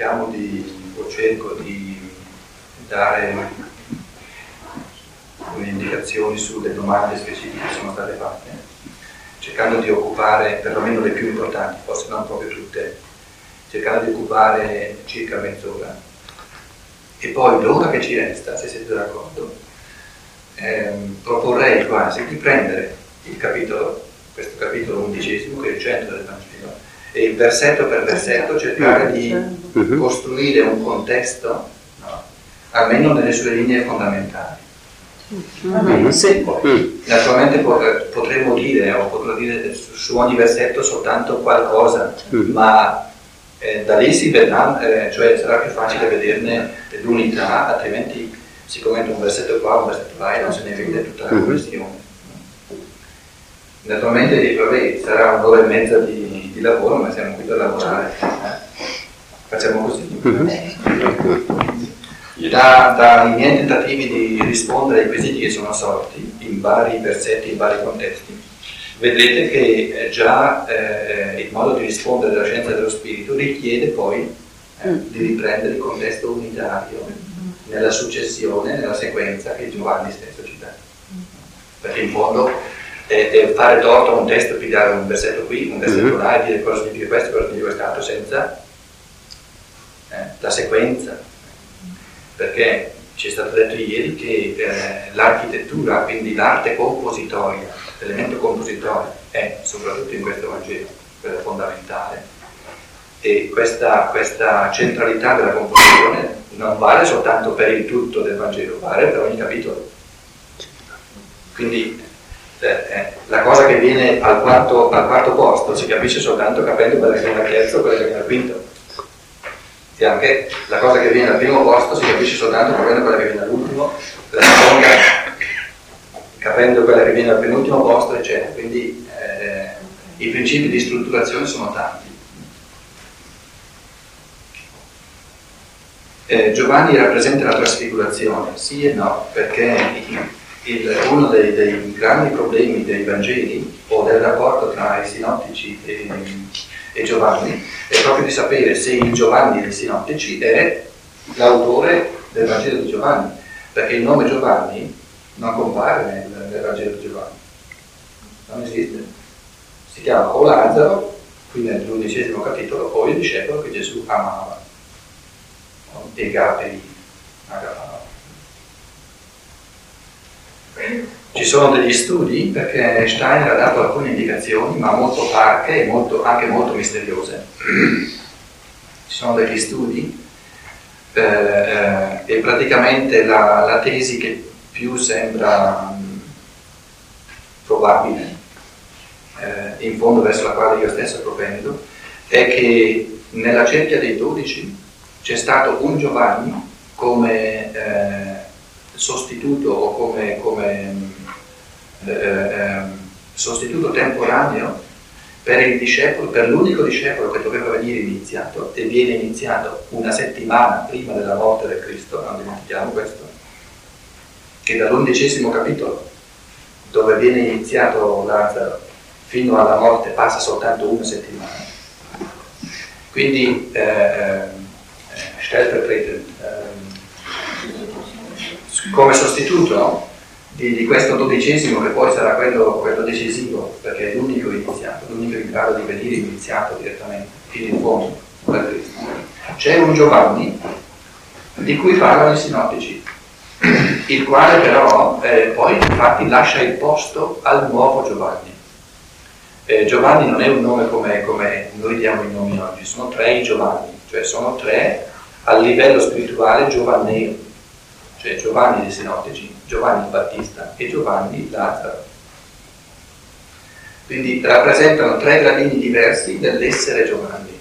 cerchiamo di, o cerco di dare indicazioni sulle domande specifiche che sono state fatte, cercando di occupare perlomeno le più importanti, forse non proprio tutte, cercando di occupare circa mezz'ora. E poi l'ora che ci resta, se siete d'accordo, ehm, proporrei quasi di prendere il capitolo, questo capitolo undicesimo che è il centro del e versetto per versetto cercare di mhm. costruire un contesto, no? almeno nelle sue linee fondamentali. Mm-hmm. Sì. Naturalmente potremmo dire, o potrò dire su ogni versetto soltanto qualcosa, mm. ma eh, da lì si vedrà, eh, cioè sarà più facile vederne l'unità, altrimenti si commenta un versetto qua, un versetto là e non se ne vede tutta la questione. Naturalmente vabbè, sarà un'ora e mezza di, di, lavoro, ma siamo qui per lavorare. Eh? Facciamo così. Mm-hmm da, dai miei tentativi di rispondere ai quesiti che sono sorti in vari versetti, in vari contesti, vedrete che eh, già eh, il modo di rispondere della scienza dello spirito richiede poi eh, mm. di riprendere il contesto unitario nella successione, nella sequenza che Giovanni stesso ci dà. Perché in fondo è, fare torto a un testo, pigliare un versetto qui, un versetto mm-hmm. là e dire cosa significa questo, cosa significa quest'altro, senza eh, la sequenza perché ci è stato detto ieri che eh, l'architettura, quindi l'arte compositoria, l'elemento compositorio è soprattutto in questo Vangelo, quella fondamentale, e questa, questa, centralità della composizione non vale soltanto per il tutto del Vangelo, vale per ogni capitolo. Quindi eh, eh la cosa che viene al quarto, al quarto, posto si capisce soltanto capendo quella che viene al terzo e quella che viene al quinto e anche la cosa che viene al primo posto si capisce soltanto capendo quella che viene all'ultimo, la seconda capendo quella che viene al penultimo posto, eccetera. Quindi eh, i principi di strutturazione sono tanti. Eh, Giovanni rappresenta la trasfigurazione, sì e no, perché il, uno dei, dei, grandi problemi dei Vangeli o del rapporto tra i sinottici e e Giovanni, è proprio di sapere se il Giovanni dei Sinottici è l'autore del Vangelo di Giovanni, perché il nome Giovanni non compare nel, nel Vangelo di Giovanni, non esiste. Si chiama o Lazzaro, qui nell'undicesimo capitolo, o il discepolo che Gesù amava, e Gabri, agapava. Ci sono degli studi perché Steiner ha dato alcune indicazioni, ma molto parche e molto, anche molto misteriose. Ci sono degli studi eh, eh, e praticamente la, la, tesi che più sembra mh, probabile, eh, in fondo verso la quale io stesso propendo, è che nella cerchia dei dodici c'è stato un Giovanni come eh, sostituto o come, come eh, ehm, sostituto temporaneo per il discepolo, per l'unico discepolo che doveva venire iniziato e viene iniziato una settimana prima della morte del Cristo, non dimentichiamo questo, che dall'undicesimo capitolo, dove viene iniziato Lazzaro, fino alla morte passa soltanto una settimana. Quindi, eh, eh, stellvertretend, eh, come sostituto di, di, questo dodicesimo che poi sarà quello, quello, decisivo, perché è l'unico iniziato, l'unico in grado di venire iniziato direttamente, fino in fondo, per Cristo. C'è un Giovanni di cui parlano i sinottici, il quale però eh, poi infatti lascia il posto al nuovo Giovanni. Eh, Giovanni non è un nome come, come noi diamo i nomi oggi, sono tre i Giovanni, cioè sono tre a livello spirituale giovanneo cioè Giovanni dei Sinottici, Giovanni Battista e Giovanni Lazzaro. Quindi rappresentano tre gradini diversi dell'essere Giovanni.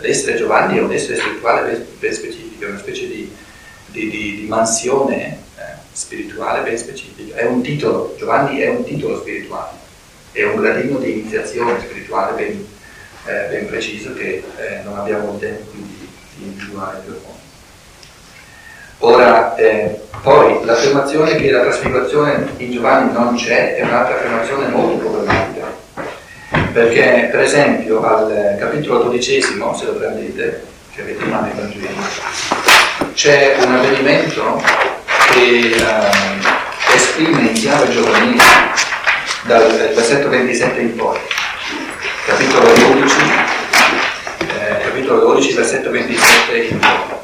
L'essere Giovanni è un essere spirituale ben specifico, è una specie di, di, di, di mansione eh, spirituale ben specifica. È un titolo, Giovanni è un titolo spirituale, è un gradino di iniziazione spirituale ben, eh, ben preciso che eh, non abbiamo il tempo di individuare più a fondo. Ora, eh, poi l'affermazione che la trasfigurazione in Giovanni non c'è è un'altra affermazione molto problematica, perché per esempio al capitolo dodicesimo, se lo prendete, che avete in mano i Vangeli, c'è un avvenimento che uh, esprime in chiave giovanile dal versetto 27 in poi, capitolo 12, eh, capitolo 12, versetto 27 in poi.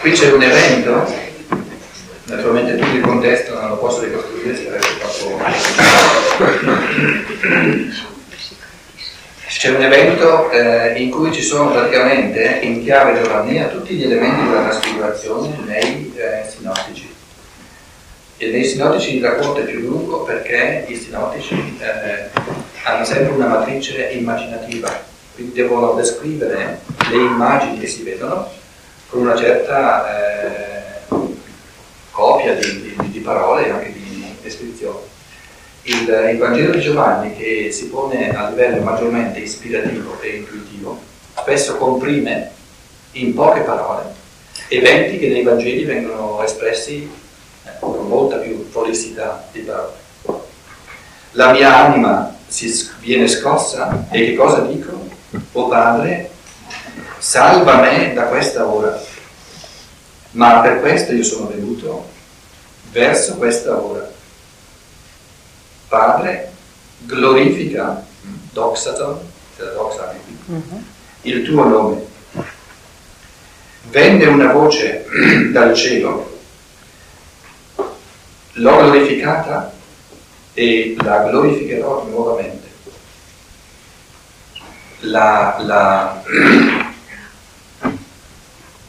Qui c'è un evento, naturalmente tutto il contesto non lo posso ricostruire, sarebbe troppo... C'è un evento eh, in cui ci sono praticamente in chiave giovannea tutti gli elementi della trasfigurazione nei eh, sinottici. E nei sinottici il racconto è più lungo perché i sinottici eh, hanno sempre una matrice immaginativa, quindi devono descrivere le immagini che si vedono con una certa eh, copia di, di, di, parole e anche di descrizioni. Il, il, Vangelo di Giovanni, che si pone a livello maggiormente ispirativo e intuitivo, spesso comprime in poche parole eventi che nei Vangeli vengono espressi eh, con molta più felicità di parole. La mia anima si viene scossa e che cosa dico? O Padre, salva me da questa ora. Ma per questo io sono venuto verso questa ora. Padre, glorifica, doxaton, doxa uh-huh. il tuo nome. Venne una voce dal cielo, l'ho glorificata e la glorificherò nuovamente. La, la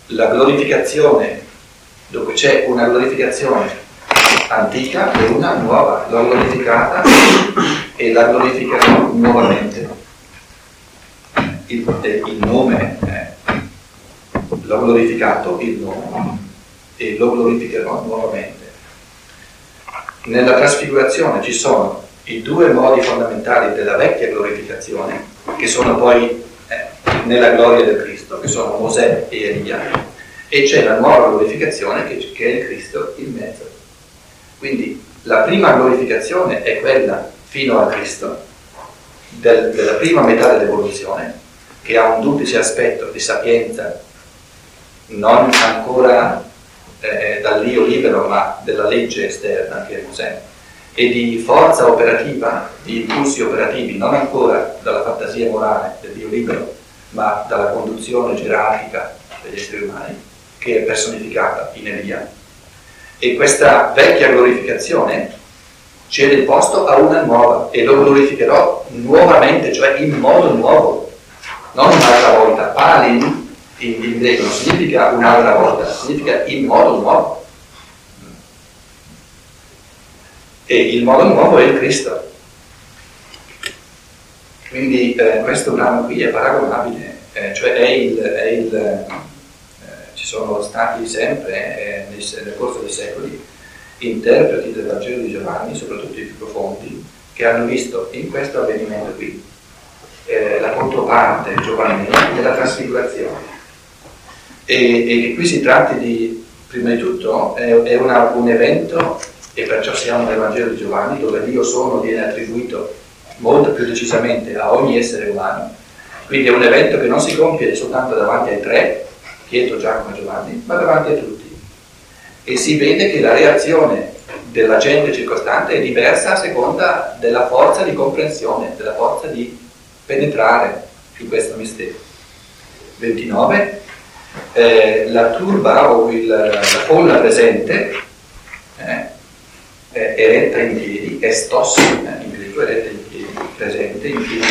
la glorificazione, dove c'è una glorificazione antica e una nuova, l'ho glorificata e la glorificherò nuovamente. Il, il nome, eh, l'ho glorificato il nome e lo glorificherò nuovamente. Nella trasfigurazione ci sono i due modi fondamentali della vecchia glorificazione, che sono poi nella gloria del Cristo, che sono Mosè e Elia, e c'è la nuova glorificazione che, che è il Cristo in mezzo. Quindi la prima glorificazione è quella fino al Cristo, del, della prima metà dell'evoluzione, che ha un duplice aspetto di sapienza, non ancora eh, dall'io libero, ma della legge esterna che è Mosè, e di forza operativa, di impulsi operativi, non ancora dalla fantasia morale del Dio libero, ma dalla conduzione gerarchica degli esseri umani, che è personificata in Elia. E questa vecchia glorificazione cede il posto a una nuova e lo glorificherò nuovamente, cioè in modo nuovo, non un'altra volta. Palin in, in greco non significa un'altra volta, significa in modo nuovo. E il modo nuovo è il Cristo. Quindi eh, questo brano qui è paragonabile, eh, cioè è il, è il eh, ci sono stati sempre eh, nel, nel, corso dei secoli interpreti del Vangelo di Giovanni, soprattutto i più profondi, che hanno visto in questo avvenimento qui eh, la controparte giovanile della trasfigurazione. E, che qui si tratti di, prima di tutto, è, è una, un evento, e perciò siamo nel Vangelo di Giovanni, dove Dio sono viene attribuito molto più decisamente a ogni essere umano. Quindi è un evento che non si compie soltanto davanti ai tre, Pietro, Giacomo e Giovanni, ma davanti a tutti. E si vede che la reazione della gente circostante è diversa a seconda della forza di comprensione, della forza di penetrare in questo mistero. 29. Eh, la turba o il, la folla presente eh, è eretta in piedi, estos, eh, in greco eretta in presente in piedi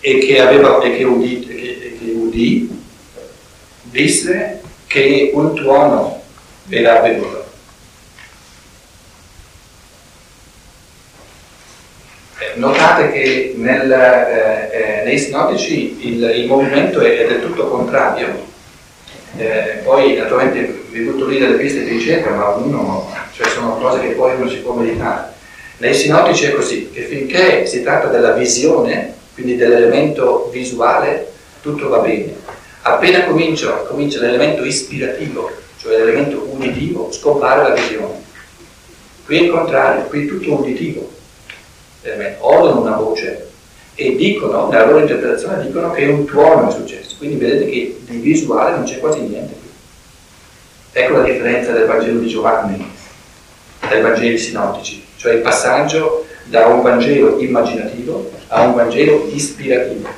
e che, aveva, e che, udì, che, che udì, disse che un tuono era avvenuto. Eh, notate che nel, eh, eh, nei sinodici il, il, movimento è, del tutto contrario. Eh, poi naturalmente vi butto lì delle piste di ricerca, ma ognuno, cioè sono cose che poi uno si può meditare. Nei sinottici è così, che finché si tratta della visione, quindi dell'elemento visuale, tutto va bene. Appena comincia, comincia l'elemento ispirativo, cioè l'elemento uditivo, scompare la visione. Qui è il contrario, qui è tutto uditivo. Odono una voce e dicono, nella loro interpretazione, dicono che un tuono è successo. Quindi vedete che di visuale non c'è quasi niente qui. Ecco la differenza del Vangelo di Giovanni dai Vangeli sinottici, cioè il passaggio da un Vangelo immaginativo a un Vangelo ispirativo.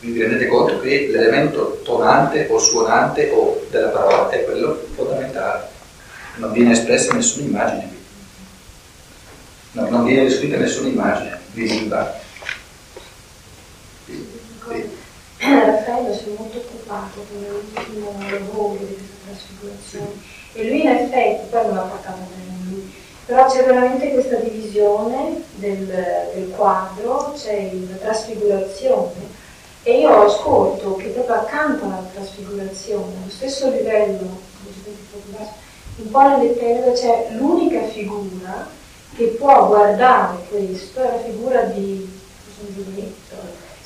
Vi rendete conto che l'elemento tonante o suonante o della parola è quello fondamentale. Non viene espressa nessuna immagine qui. No, non viene descritta nessuna immagine visiva. Raffaello si è molto occupato con l'ultimo lavoro di questa trasfigurazione e lui in effetti, poi non l'ha portato bene lui, però c'è veramente questa divisione del, del quadro, c'è la trasfigurazione. E io ascolto che proprio accanto alla trasfigurazione, allo stesso livello, un po' nelle tenebre c'è l'unica figura che può guardare questo, è la figura di Giulietto,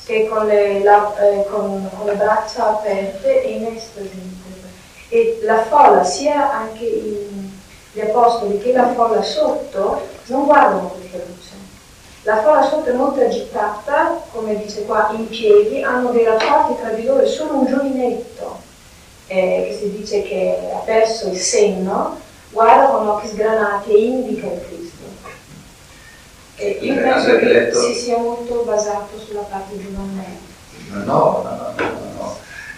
che con le, la, eh, con, con le braccia aperte e in estasi e la folla, sia anche i, gli apostoli che la folla sotto, non guardano questa luce. La folla sotto è molto agitata, come dice qua, in piedi, hanno dei rapporti tra di loro, è solo un giovinetto eh, che si dice che ha perso il senno, guarda con occhi sgranati e indica il Cristo. E io penso che si sia molto basato sulla parte. No, no, no, no.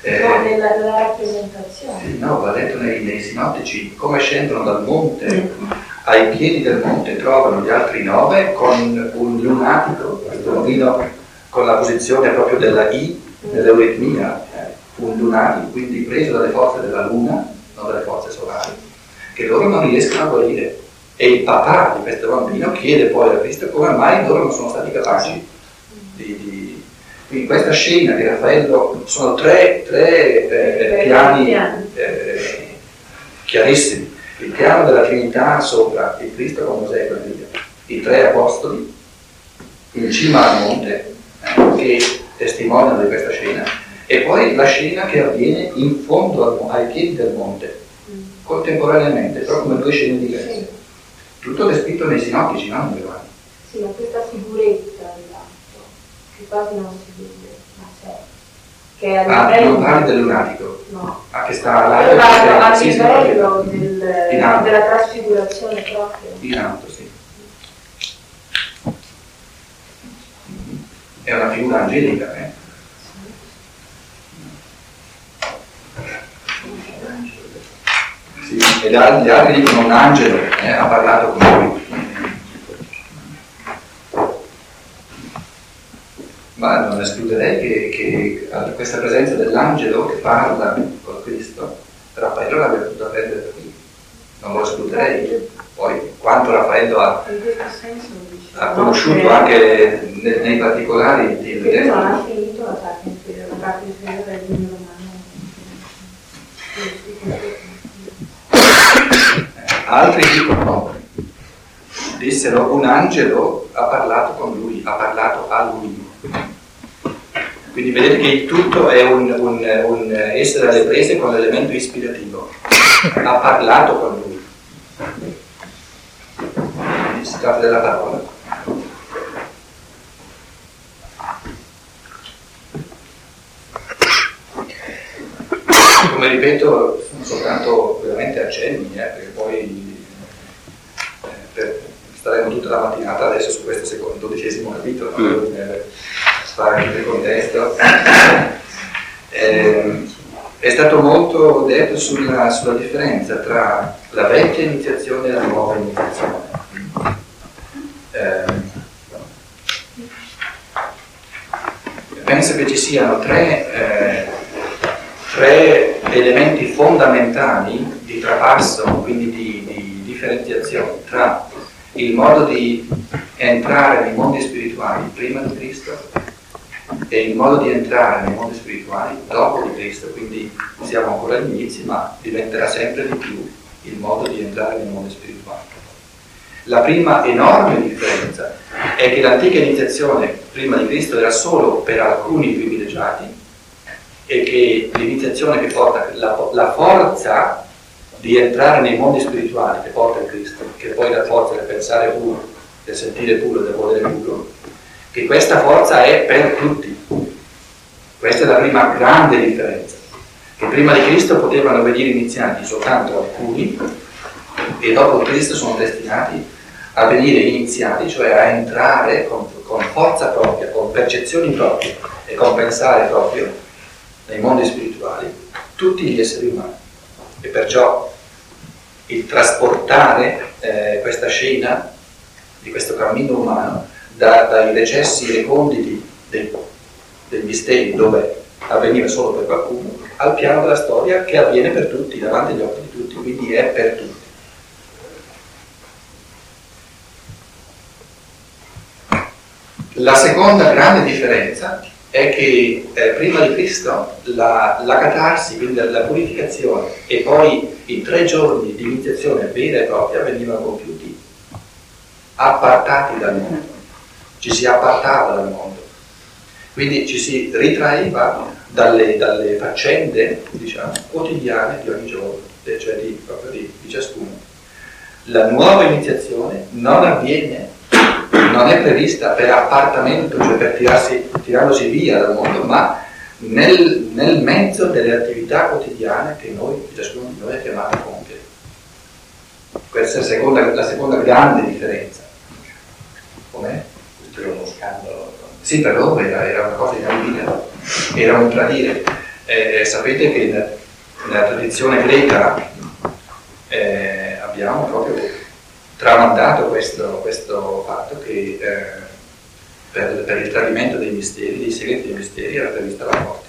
Eh, no, nella, nella rappresentazione. Sì, no, va detto nei, nei sinottici, come scendono dal monte, mm. ai piedi del monte trovano gli altri nove con un lunatico, questo bambino con la posizione proprio della I, mm. nell'euritmia, eh, un lunatico, quindi preso dalle forze della luna, non dalle forze solari, che loro non riescono a guarire. E il papà di questo bambino chiede poi a Cristo come mai loro non sono stati capaci di, di in questa scena di Raffaello sono tre, tre eh, piani eh, chiarissimi. Il piano della Trinità sopra il Cristo con Mosè e con Elia, i tre apostoli in cima al monte eh, che testimoniano di questa scena e poi la scena che avviene in fondo al, ai piedi del monte, contemporaneamente, però come due scene diverse. Tutto descritto nei sinottici, non in Giovanni. Sì, ma questa figuretta che quasi non si vede, ma c'è. Che è a ah, non parli del lunatico? No. Ah, che sta là. Parlo a livello del, della trasfigurazione proprio. In alto, sì. È una figura angelica, eh? Sì, e gli altri dicono un angelo eh, ha parlato con lui. Ma non escluderei che, che questa presenza dell'angelo che parla con Cristo, Raffaello l'abbia potuta prendere da qui. Non lo escluderei. Poi quanto Raffaello ha, ha conosciuto anche nei, nei particolari di non ha finito la parte inferiore, la parte inferiore del Dio Altri dicono no. Dissero un angelo ha parlato con lui, ha parlato a lui quindi vedete che il tutto è un, un, un essere alle prese con l'elemento ispirativo. Ha parlato con lui. Si tratta della parola. Come ripeto, sono soltanto veramente accenni, eh, perché poi tutta la mattinata adesso su questo secondo, dodicesimo capitolo. No? Mm. Eh, fare il contesto, eh, è stato molto detto sulla, sulla, differenza tra la vecchia iniziazione e la nuova iniziazione. Eh, penso che ci siano tre, eh, tre, elementi fondamentali di trapasso, quindi di, di differenziazione tra il modo di entrare nei mondi spirituali prima di Cristo e il modo di entrare nei mondi spirituali dopo di Cristo, quindi siamo ancora agli inizi, ma diventerà sempre di più il modo di entrare nei mondi spirituali. La prima enorme differenza è che l'antica iniziazione prima di Cristo era solo per alcuni privilegiati e che l'iniziazione che porta la, la forza di entrare nei mondi spirituali che porta il Cristo, che poi la forza del pensare puro, del sentire puro, del volere puro, che questa forza è per tutti. Questa è la prima grande differenza, che prima di Cristo potevano venire iniziati soltanto alcuni e dopo Cristo sono destinati a venire iniziati, cioè a entrare con, con forza propria, con percezioni proprie e con pensare proprio nei mondi spirituali tutti gli esseri umani. E perciò il trasportare eh, questa scena di questo cammino umano da, dai recessi reconditi dei, dei misteri dove avveniva solo per qualcuno al piano della storia che avviene per tutti, davanti agli occhi di tutti, quindi è per tutti. La seconda grande differenza è che eh, prima di Cristo la, la, catarsi, quindi la purificazione e poi i tre giorni di iniziazione vera e propria venivano compiuti appartati dal mondo, ci si appartava dal mondo, quindi ci si ritraeva dalle, dalle faccende diciamo, quotidiane di ogni giorno, cioè di, proprio di, di ciascuno. La nuova iniziazione non avviene non è prevista per appartamento, cioè per tirarsi, tirandosi via dal mondo, ma nel, nel, mezzo delle attività quotidiane che noi, ciascuno di noi è chiamato a compiere. Questa è la seconda, la seconda grande differenza. Com'è? Questo era uno scandalo. Sì, per loro era, era una cosa inaudita, era un tradire. Eh, sapete che nella, nella tradizione greca eh, abbiamo proprio tramandato questo, questo fatto che eh, per, per, il tradimento dei misteri, dei segreti dei misteri, era prevista la morte.